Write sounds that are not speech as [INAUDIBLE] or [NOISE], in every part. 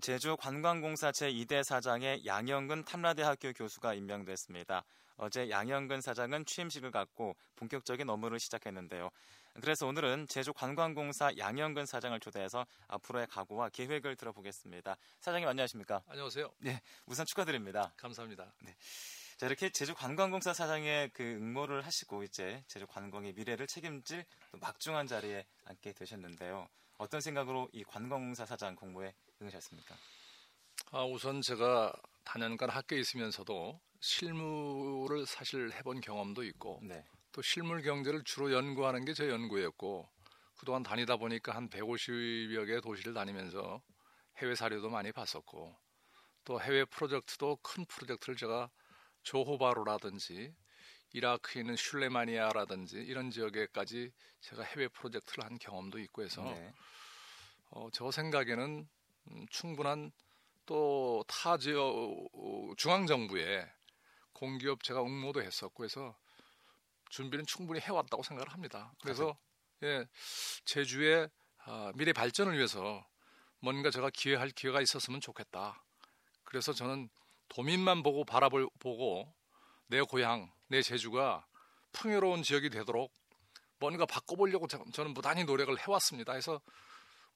제주 관광공사 제 2대 사장의 양영근 탐라대학교 교수가 임명됐습니다. 어제 양영근 사장은 취임식을 갖고 본격적인 업무를 시작했는데요. 그래서 오늘은 제주 관광공사 양영근 사장을 초대해서 앞으로의 각오와 계획을 들어보겠습니다. 사장님 안녕하십니까? 안녕하세요. 네, 우선 축하드립니다. 감사합니다. 네. 자, 이렇게 제주 관광공사 사장의 그 응모를 하시고 이제 제주 관광의 미래를 책임질 막중한 자리에 앉게 되셨는데요. 어떤 생각으로 이 관광공사 사장 공모에 응하셨습니까? 아, 우선 제가 단연간 학교에 있으면서도 실무를 사실 해본 경험도 있고 네. 또 실물 경제를 주로 연구하는 게 제 연구였고 그동안 다니다 보니까 한 150여 개 도시를 다니면서 해외 사례도 많이 봤었고 또 해외 프로젝트도 큰 프로젝트를 제가 조호바로라든지 이라크에 있는 슐레마니아라든지 이런 지역에까지 제가 해외 프로젝트를 한 경험도 있고 해서 네. 어, 저 생각에는 음, 충분한 또 타 지역 어, 중앙 정부에 공기업 제가 응모도 했었고 해서 준비는 충분히 해왔다고 생각을 합니다. 그래서 예, 제주의 아, 미래 발전을 위해서 뭔가 제가 기회할 기회가 있었으면 좋겠다. 그래서 저는 도민만 보고 바라볼 보고 내 고향, 내 제주가 풍요로운 지역이 되도록 뭔가 바꿔보려고 저- 저는 무단히 노력을 해왔습니다. 해서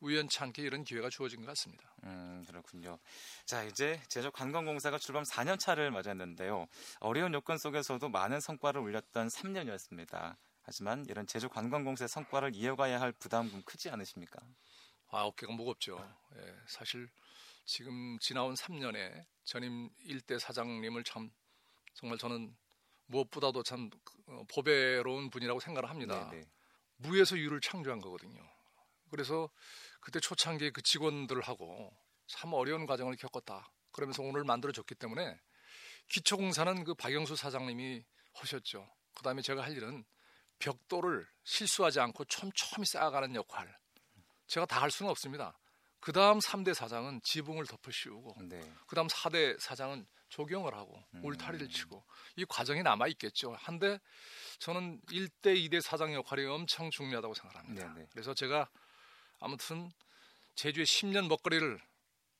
우연치 않게 이런 기회가 주어진 것 같습니다. 음, 그렇군요. 자, 이제 제주 관광공사가 출범 4년 차를 맞았는데요. 어려운 요건 속에서도 많은 성과를 올렸던 3년이었습니다. 하지만 이런 제주 관광공사의 성과를 이어가야 할 부담금 크지 않으십니까? 아, 어깨가 무겁죠. 예, 사실 지금 지나온 3년에 전임 일대 사장님을 참 정말 저는 무엇보다도 참 어, 보배로운 분이라고 생각을 합니다. 네, 네. 무에서 유를 창조한 거거든요. 그래서 그때 초창기에 그 직원들하고 참 어려운 과정을 겪었다. 그러면서 오늘 만들어졌기 때문에 기초공사는 그 박영수 사장님이 하셨죠. 그 다음에 제가 할 일은 벽돌을 실수하지 않고 촘촘히 쌓아가는 역할. 제가 다 할 수는 없습니다. 그 다음 3대 사장은 지붕을 덮어 씌우고 네. 그 다음 4대 사장은 조경을 하고 음. 울타리를 치고 이 과정이 남아 있겠죠. 한데 저는 1대 2대 사장 역할이 엄청 중요하다고 생각합니다. 네네. 그래서 제가 아무튼 제주의 10년 먹거리를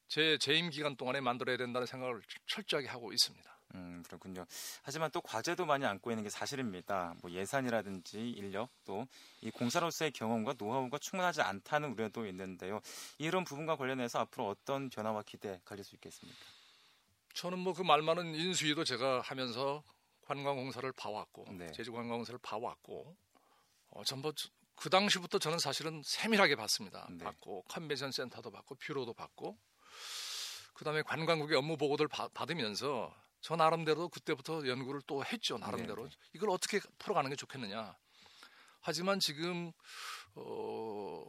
제 재임 기간 동안에 만들어야 된다는 생각을 철저하게 하고 있습니다. 음, 그렇군요. 하지만 또 과제도 많이 안고 있는 게 사실입니다. 뭐 예산이라든지 인력 또 이 공사로서의 경험과 노하우가 충분하지 않다는 우려도 있는데요. 이런 부분과 관련해서 앞으로 어떤 변화와 기대 가질 수 있겠습니까? 저는 뭐 그 말 많은 인수위도 제가 하면서 관광공사를 봐왔고 네. 제주관광공사를 봐왔고 어, 전부 그 당시부터 저는 사실은 세밀하게 봤습니다. 네. 봤고 컨벤션 센터도 봤고 bureau도 봤고 그다음에 관광국의 업무 보고들 바- 받으면서 저 나름대로 그때부터 연구를 또 했죠 나름대로 네, 네. 이걸 어떻게 풀어가는 게 좋겠느냐. 하지만 지금 어,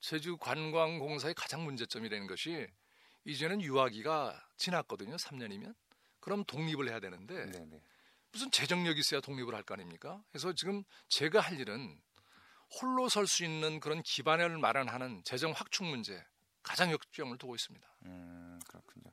제주 관광공사의 가장 문제점이라는 것이 이제는 유아기가 지났거든요. 3년이면. 그럼 독립을 해야 되는데 네, 네. 무슨 재정력이 있어야 독립을 할 거 아닙니까? 그래서 지금 제가 할 일은 홀로 설 수 있는 그런 기반을 마련하는 재정 확충 문제 가장 역점을 두고 있습니다. 음, 그렇군요.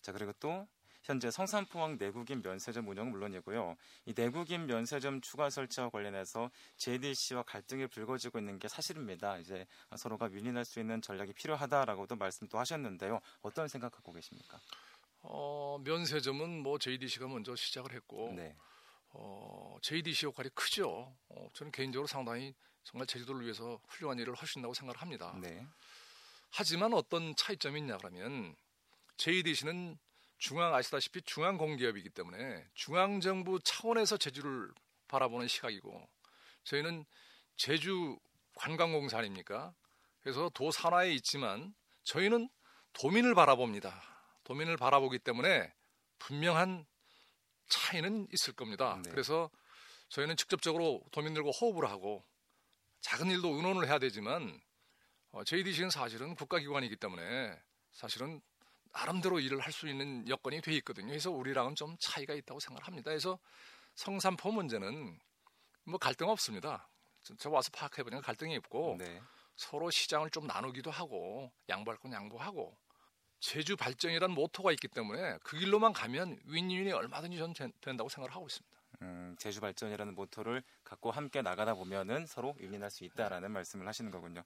자, 그리고 또 현재 성산포항 내국인 면세점 운영은 물론이고요. 이 내국인 면세점 추가 설치와 관련해서 JDC와 갈등이 불거지고 있는 게 사실입니다. 이제 서로가 윈윈할 수 있는 전략이 필요하다라고도 말씀도 하셨는데요. 어떤 생각하고 계십니까? 어, 면세점은 뭐 JDC가 먼저 시작을 했고 네. 어, JDC 역할이 크죠. 어, 저는 개인적으로 상당히 정말 제주도를 위해서 훌륭한 일을 하신다고 생각을 합니다. 네. 하지만 어떤 차이점이 있냐 그러면 JDC는 중앙 아시다시피 중앙 공기업이기 때문에 중앙 정부 차원에서 제주를 바라보는 시각이고 저희는 제주 관광공사 아닙니까? 그래서 도 산하에 있지만 저희는 도민을 바라봅니다. 도민을 바라보기 때문에 분명한 차이는 있을 겁니다. 네. 그래서 저희는 직접적으로 도민들과 호흡을 하고 작은 일도 의논을 해야 되지만 어, JDC는 사실은 국가기관이기 때문에 사실은 나름대로 일을 할 수 있는 여건이 돼 있거든요. 그래서 우리랑은 좀 차이가 있다고 생각을 합니다. 그래서 성산포 문제는 뭐 갈등 없습니다. 저- 저 와서 파악해보니까 갈등이 없고 네. 서로 시장을 좀 나누기도 하고 양보할 건 양보하고 제주 발전이란 모토가 있기 때문에 그 길로만 가면 윈윈이 얼마든지 전 된- 된다고 생각을 하고 있습니다. 음, 제주 발전이라는 모토를 갖고 함께 나가다 보면은 서로 윈윈할 수 있다라는 말씀을 하시는 거군요.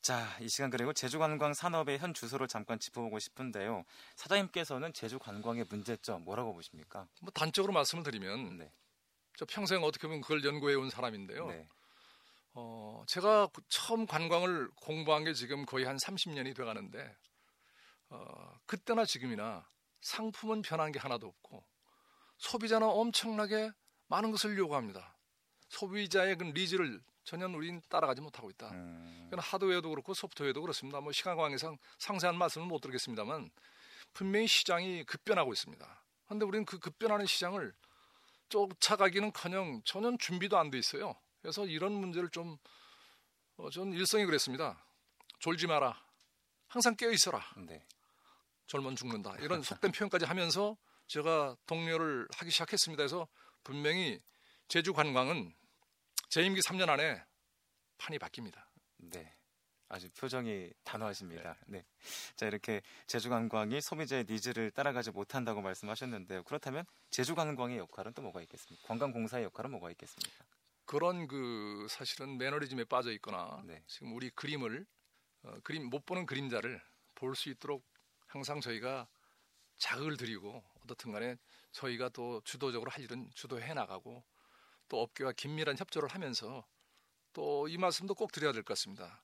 자, 이 시간 그리고 제주 관광 산업의 현 주소를 잠깐 짚어보고 싶은데요. 사장님께서는 제주 관광의 문제점 뭐라고 보십니까? 뭐 단적으로 말씀을 드리면 네. 저 평생 어떻게 보면 그걸 연구해 온 사람인데요. 네. 어, 제가 그 처음 관광을 공부한 게 지금 거의 한 30년이 돼 가는데 어, 그때나 지금이나 상품은 변한 게 하나도 없고 소비자는 엄청나게 많은 것을 요구합니다. 소비자의 그 needs를 전혀 우리는 따라가지 못하고 있다. 음, 하드웨어도 그렇고 소프트웨어도 그렇습니다. 뭐 시간 관계상 상세한 말씀은 못 드리겠습니다만 분명히 시장이 급변하고 있습니다. 그런데 우리는 그 급변하는 시장을 쫓아가기는커녕 전혀 준비도 안 돼 있어요. 그래서 이런 문제를 좀 어, 제 일성이 그랬습니다. 졸지 마라. 항상 깨어 있어라. 네. 졸면 죽는다. 이런 속된 표현까지 하면서 제가 독려를 하기 시작했습니다. 그래서 분명히 제주 관광은 제 임기 3년 안에 판이 바뀝니다. 네. 아주 표정이 단호하십니다. 네. 자, 이렇게 제주 관광이 소비자의 needs를 따라가지 못한다고 말씀하셨는데요. 그렇다면 제주 관광의 역할은 또 뭐가 있겠습니까? 관광공사의 역할은 뭐가 있겠습니까? 그런 그 사실은 매너리즘에 빠져 있거나 네. 지금 우리 그림을 어, 그림 못 보는 그림자를 볼 수 있도록 항상 저희가 자극을 드리고 어떻든 간에 저희가 또 주도적으로 할 일은 주도해 나가고 또 업계와 긴밀한 협조를 하면서 또 이 말씀도 꼭 드려야 될 것 같습니다.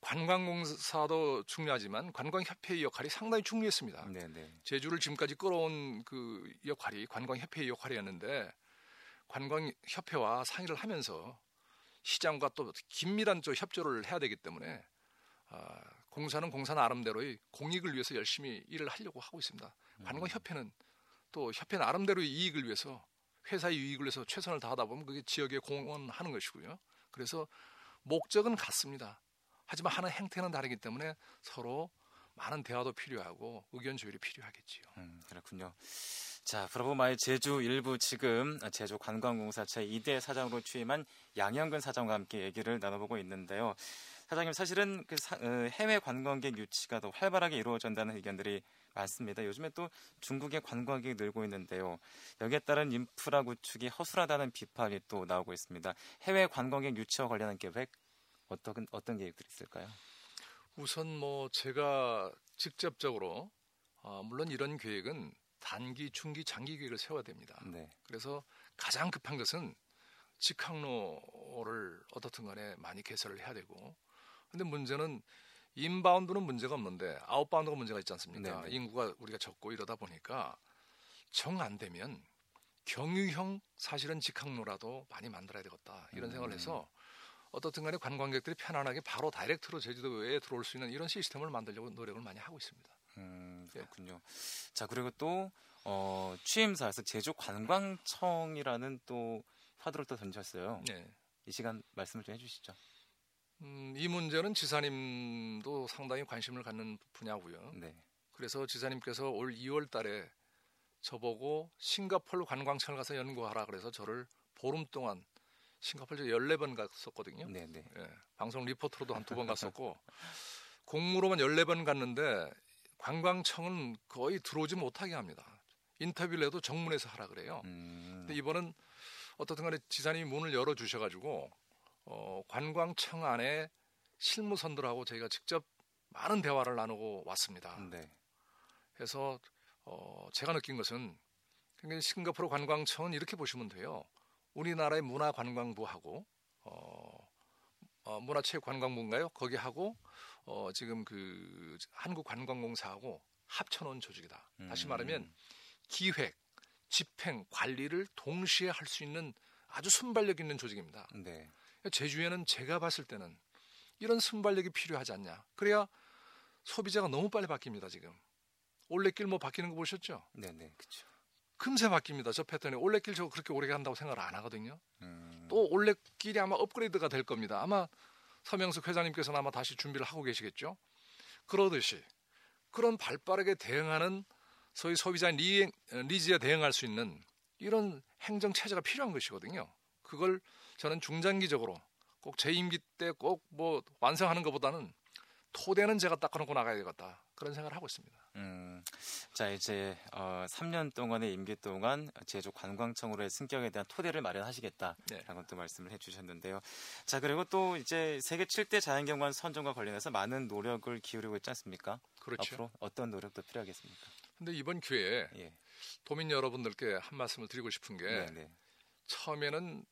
관광공사도 중요하지만 관광협회의 역할이 상당히 중요했습니다. 네, 네. 제주를 지금까지 끌어온 그 역할이 관광협회의 역할이었는데 관광협회와 상의를 하면서 시장과 또 긴밀한 저 협조를 해야 되기 때문에 아, 공사는 공사 나름대로의 공익을 위해서 열심히 일을 하려고 하고 있습니다. 관광협회는 또 협회 나름대로의 이익을 위해서 회사의 이익을 위해서 최선을 다하다 보면 그게 지역에 공헌하는 것이고요. 그래서 목적은 같습니다. 하지만 하는 행태는 다르기 때문에 서로 많은 대화도 필요하고 의견 조율이 필요하겠지요. 음, 그렇군요. 자, 브라보마의 제주 일부 지금 제주 관광공사 제2대 사장으로 취임한 양영근 사장과 함께 얘기를 나눠보고 있는데요. 사장님 사실은 그 사- 어, 해외 관광객 유치가 더 활발하게 이루어진다는 의견들이 많습니다. 요즘에 또 중국의 관광객이 늘고 있는데요. 여기에 따른 인프라 구축이 허술하다는 비판이 또 나오고 있습니다. 해외 관광객 유치와 관련한 계획 어떤 어떤 계획들이 있을까요? 우선 뭐 제가 직접적으로 어, 물론 이런 계획은 단기, 중기, 장기 계획을 세워야 됩니다. 네. 그래서 가장 급한 것은 직항로를 어떻든 간에 많이 개설을 해야 되고 근데 문제는 inbound는 문제가 없는데 outbound가 문제가 있지 않습니까? 네네. 인구가 우리가 적고 이러다 보니까 정 안 되면 경유형 사실은 직항로라도 많이 만들어야 되겠다 이런 생각을 음. 해서 어떻든 간에 관광객들이 편안하게 바로 direct로 제주도에 들어올 수 있는 이런 시스템을 만들려고 노력을 많이 하고 있습니다. 음, 예. 그렇군요. 자, 그리고 또, 어, 취임사에서 제주 관광청이라는 또 화두를 또 던졌어요. 네. 이 시간 말씀을 좀 해주시죠. 음, 이 문제는 지사님도 상당히 관심을 갖는 분야고요. 네. 그래서 지사님께서 올 2월 달에 저보고 싱가폴 관광청을 가서 연구하라 그래서 저를 보름 동안 싱가폴 저 14번 갔었거든요. 네, 네. 예, 방송 리포터로도 한 두 번 갔었고 [LAUGHS] 공무로만 14번 갔는데 관광청은 거의 들어오지 못하게 합니다. 인터뷰를 해도 정문에서 하라 그래요. 음, 근데 이번은 어떻든 간에 지사님이 문을 열어 주셔 가지고 어, 관광청 안에 실무선들하고 저희가 직접 많은 대화를 나누고 왔습니다. 네. 그래서 어, 제가 느낀 것은 그러니까 싱가포르 관광청은 이렇게 보시면 돼요. 우리나라의 문화관광부하고 어, 어, 문화체육관광부인가요? 거기하고 어, 지금 그 한국관광공사하고 합쳐놓은 조직이다. 다시 음, 말하면 기획, 집행, 관리를 동시에 할 수 있는 아주 순발력 있는 조직입니다. 네. 제주에는 제가 봤을 때는 이런 순발력이 필요하지 않냐. 그래야 소비자가 너무 빨리 바뀝니다, 지금. 올레길 뭐 바뀌는 거 보셨죠? 네, 네. 그렇죠. 금세 바뀝니다. 저 패턴이 올레길 저거 그렇게 오래 간다고 생각을 안 하거든요. 음, 또 올레길이 아마 업그레이드가 될 겁니다. 아마 서명숙 회장님께서는 아마 다시 준비를 하고 계시겠죠. 그러듯이 그런 발 빠르게 대응하는 소위 소비자 리, 니즈에 대응할 수 있는 이런 행정 체제가 필요한 것이거든요. 그걸 저는 중장기적으로 꼭 제 임기 때 꼭 뭐 완성하는 것보다는 토대는 제가 닦아놓고 나가야 되겠다. 그런 생각을 하고 있습니다. 음, 자 이제 어, 3년 동안의 임기 동안 제주 관광청으로의 승격에 대한 토대를 마련하시겠다라고 네. 또 말씀을 해주셨는데요. 자 그리고 또 이제 세계 7대 자연경관 선정과 관련해서 많은 노력을 기울이고 있지 않습니까? 그렇죠. 앞으로 어떤 노력도 필요하겠습니까? 근데 이번 기회에 예, 도민 여러분들께 한 말씀을 드리고 싶은 게 네, 네, 처음에는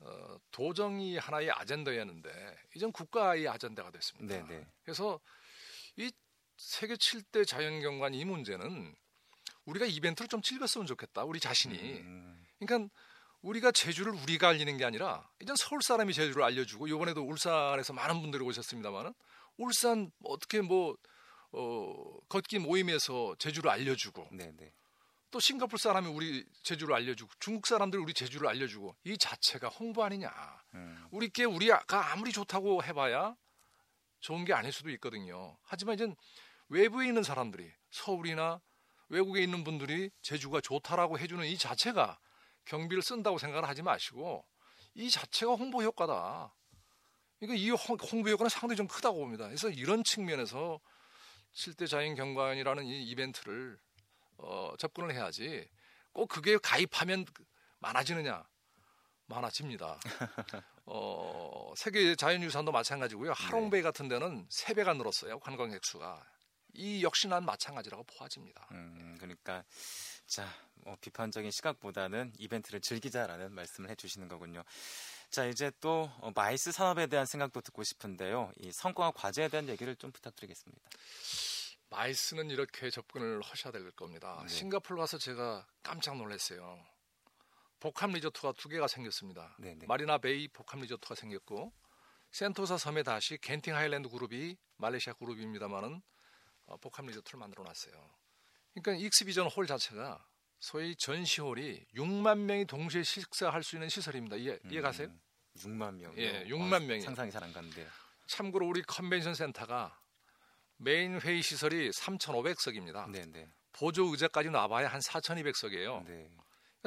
어, 도정이 하나의 아젠다였는데 이젠 국가의 아젠다가 됐습니다. 네, 네, 그래서 이 세계 7대 자연경관 이 문제는 우리가 이벤트를 좀 즐겼으면 좋겠다. 우리 자신이. 음, 그러니까 우리가 제주를 우리가 알리는 게 아니라 이제 서울 사람이 제주를 알려주고 이번에도 울산에서 많은 분들이 오셨습니다만은 울산 어떻게 뭐 어, 걷기 모임에서 제주를 알려주고 네, 네, 또 싱가포르 사람이 우리 제주를 알려주고 중국 사람들이 우리 제주를 알려주고 이 자체가 홍보 아니냐. 음, 우리께 우리가 아무리 좋다고 해봐야 좋은 게 아닐 수도 있거든요. 하지만 이제 외부에 있는 사람들이 서울이나 외국에 있는 분들이 제주가 좋다라고 해주는 이 자체가 경비를 쓴다고 생각을 하지 마시고 이 자체가 홍보 효과다. 그러니까 이 홍- 홍보 효과는 상당히 좀 크다고 봅니다. 그래서 이런 측면에서 7대 자연 경관이라는 이 이벤트를 어, 접근을 해야지 꼭 그게 가입하면 많아지느냐 많아집니다. [LAUGHS] 어, 세계 자연유산도 마찬가지고요. 하롱베이 같은 데는 세배가 늘었어요. 관광객 수가. 이 역시 난 마찬가지라고 보아집니다. 음, 그러니까 자 뭐, 비판적인 시각보다는 이벤트를 즐기자라는 말씀을 해주시는 거군요. 자 이제 또 어, MICE 산업에 대한 생각도 듣고 싶은데요. 이 성과와 과제에 대한 얘기를 좀 부탁드리겠습니다. MICE는 이렇게 접근을 하셔야 될 겁니다. 네. 싱가포르 가서 제가 깜짝 놀랐어요. 복합 리조트가 두 개가 생겼습니다. 네 네. 마리나 베이 복합 리조트가 생겼고 센토사 섬에 다시 겐팅 하일랜드 그룹이 말레이시아 그룹입니다만은 어, 복합 리조트를 만들어 놨어요. 그러니까 exhibition hall 자체가 소위 전시홀이 6만 명이 동시에 식사할 수 있는 시설입니다. 이해, 이해 가세요? 음, 6만 명. 예, 6만 명이요. 상상이 잘 안 가는데요. 참고로 우리 컨벤션 센터가 메인 회의 시설이 3,500석입니다. 네네. 보조 의자까지 놔봐야 한 4,200석이에요. 네.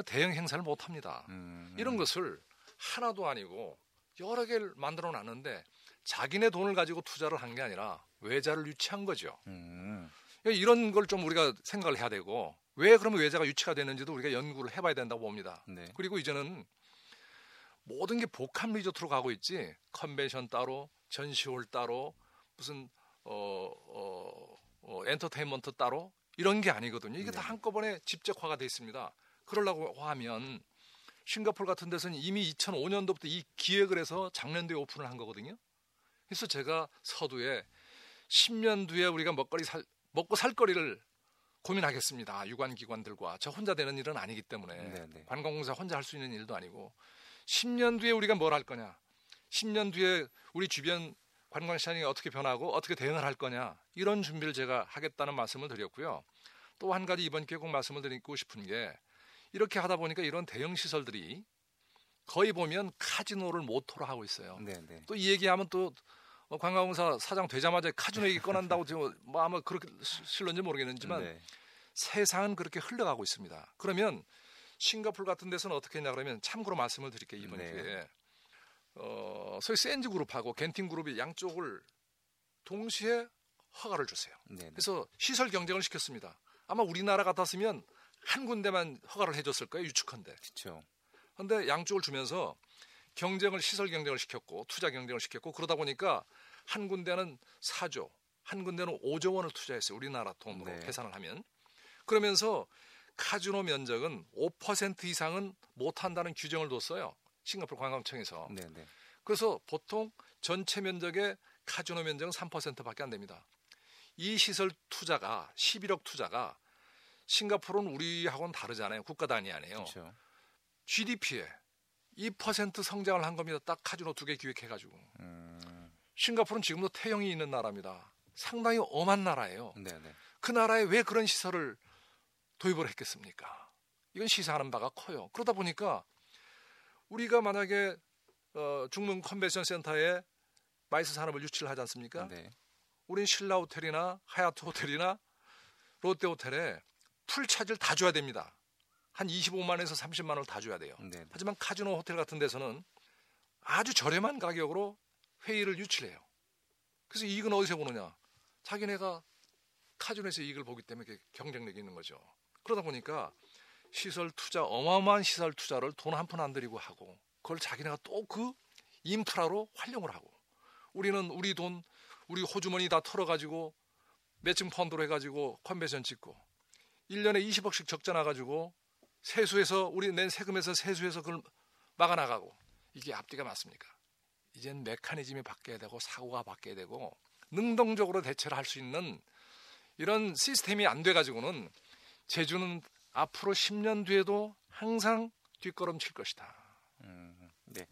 대형 행사를 못 합니다. 음, 이런 것을 하나도 아니고 여러 개를 만들어 놨는데 자기네 돈을 가지고 투자를 한 게 아니라 외자를 유치한 거죠. 음, 그러니까 이런 걸 좀 우리가 생각을 해야 되고 왜 그러면 외자가 유치가 됐는지도 우리가 연구를 해봐야 된다고 봅니다. 네. 그리고 이제는 모든 게 복합 리조트로 가고 있지 컨벤션 따로 전시홀 따로 무슨 어, 어, 어, 엔터테인먼트 따로 이런 게 아니거든요. 이게 다 네. 한꺼번에 집적화가 돼 있습니다. 그러려고 하면 싱가포르 같은 데서는 이미 2005년도부터 이 기획을 해서 작년도에 오픈을 한 거거든요. 그래서 제가 서두에 10년 뒤에 우리가 먹거리 살, 먹고 살 거리를 고민하겠습니다. 유관 기관들과 저 혼자 되는 일은 아니기 때문에 네네. 관광공사 혼자 할 수 있는 일도 아니고 10년 뒤에 우리가 뭘 할 거냐? 10년 뒤에 우리 주변 관광 시장이 어떻게 변하고 어떻게 대응을 할 거냐? 이런 준비를 제가 하겠다는 말씀을 드렸고요. 또 한 가지 이번 기회 꼭 말씀을 드리고 싶은 게 이렇게 하다 보니까 이런 대형 시설들이 거의 보면 카지노를 모토로 하고 있어요. 네네. 또이 얘기하면 또 어, 관광공사 사장 되자마자 카지노 얘기 꺼낸다고 지금 뭐 아마 그렇게 실런지 모르겠는지만 네. 세상은 그렇게 흘러가고 있습니다. 그러면 싱가포르 같은 데서는 어떻게 했냐 그러면 참고로 말씀을 드릴게요 이번 네. 기회에 어, 소위 센즈 그룹하고 겐팅 그룹이 양쪽을 동시에 허가를 주세요. 네네. 그래서 시설 경쟁을 시켰습니다. 아마 우리나라 같았으면 한 군데만 허가를 해줬을 거예요 유축한데. 그렇죠. 근데 양쪽을 주면서 경쟁을 시설 경쟁을 시켰고 투자 경쟁을 시켰고 그러다 보니까 한 군데는 4조, 한 군데는 5조 원을 투자했어요. 우리나라 돈으로 네. 계산을 하면. 그러면서 카지노 면적은 5% 이상은 못 한다는 규정을 뒀어요. 싱가포르 관광청에서. 네네. 그래서 보통 전체 면적의 카지노 면적은 3%밖에 안 됩니다. 이 시설 투자가 11억 투자가 싱가포르는 우리하고는 다르잖아요. 국가 단위 아니에요. 그렇죠. GDP에 2% 성장을 한 겁니다. 딱 카지노 두 개 기획해가지고. 음, 싱가포르는 지금도 태형이 있는 나라입니다. 상당히 엄한 나라예요. 네네. 그 나라에 왜 그런 시설을 도입을 했겠습니까? 이건 시사하는 바가 커요. 그러다 보니까 우리가 만약에 어, 중문 컨벤션 센터에 MICE 산업을 유치를 하지 않습니까? 네. 우린 신라 호텔이나 하얏트 호텔이나 롯데 호텔에 풀 차지를 다 줘야 됩니다. 한 25만에서 30만 원을 다 줘야 돼요. 네. 하지만 카지노 호텔 같은 데서는 아주 저렴한 가격으로 회의를 유치해요. 그래서 이익은 어디서 보느냐? 자기네가 카지노에서 이익을 보기 때문에 경쟁력이 있는 거죠. 그러다 보니까 시설 투자 어마어마한 시설 투자를 돈 한 푼 안 들이고 하고 그걸 자기네가 또 그 인프라로 활용을 하고 우리는 우리 돈 우리 호주머니 다 털어가지고 매칭 펀드로 해가지고 컨벤션 찍고 1년에 20억씩 적자 나가지고 세수해서 우리 낸 세금에서 세수해서 그걸 막아나가고 이게 앞뒤가 맞습니까? 이젠 메커니즘이 바뀌어야 되고 사고가 바뀌어야 되고 능동적으로 대처를 할 수 있는 이런 시스템이 안 돼가지고는 제주는 앞으로 10년 뒤에도 항상 뒷걸음칠 것이다. 음, 네.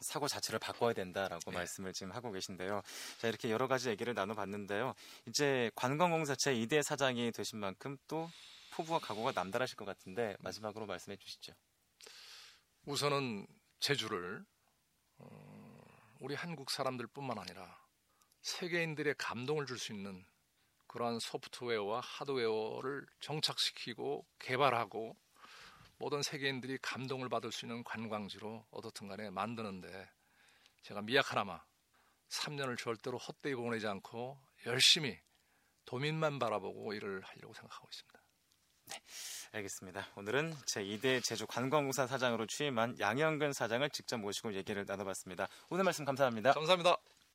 사고 자체를 바꿔야 된다라고 네. 말씀을 지금 하고 계신데요. 자, 이렇게 여러 가지 얘기를 나눠봤는데요. 이제 관광공사체 이대 사장이 되신 만큼 또 포부와 각오가 남다르실 것 같은데 마지막으로 말씀해 주시죠. 우선은 제주를 어, 우리 한국 사람들뿐만 아니라 세계인들의 감동을 줄 수 있는 그러한 소프트웨어와 하드웨어를 정착시키고 개발하고 모든 세계인들이 감동을 받을 수 있는 관광지로 어떻든 간에 만드는데 제가 미약하나마 3년을 절대로 헛되이 보내지 않고 열심히 도민만 바라보고 일을 하려고 생각하고 있습니다. 알겠습니다. 오늘은 제2대 제주 관광공사 사장으로 취임한 양영근 사장을 직접 모시고 얘기를 나눠봤습니다. 오늘 말씀 감사합니다. 감사합니다.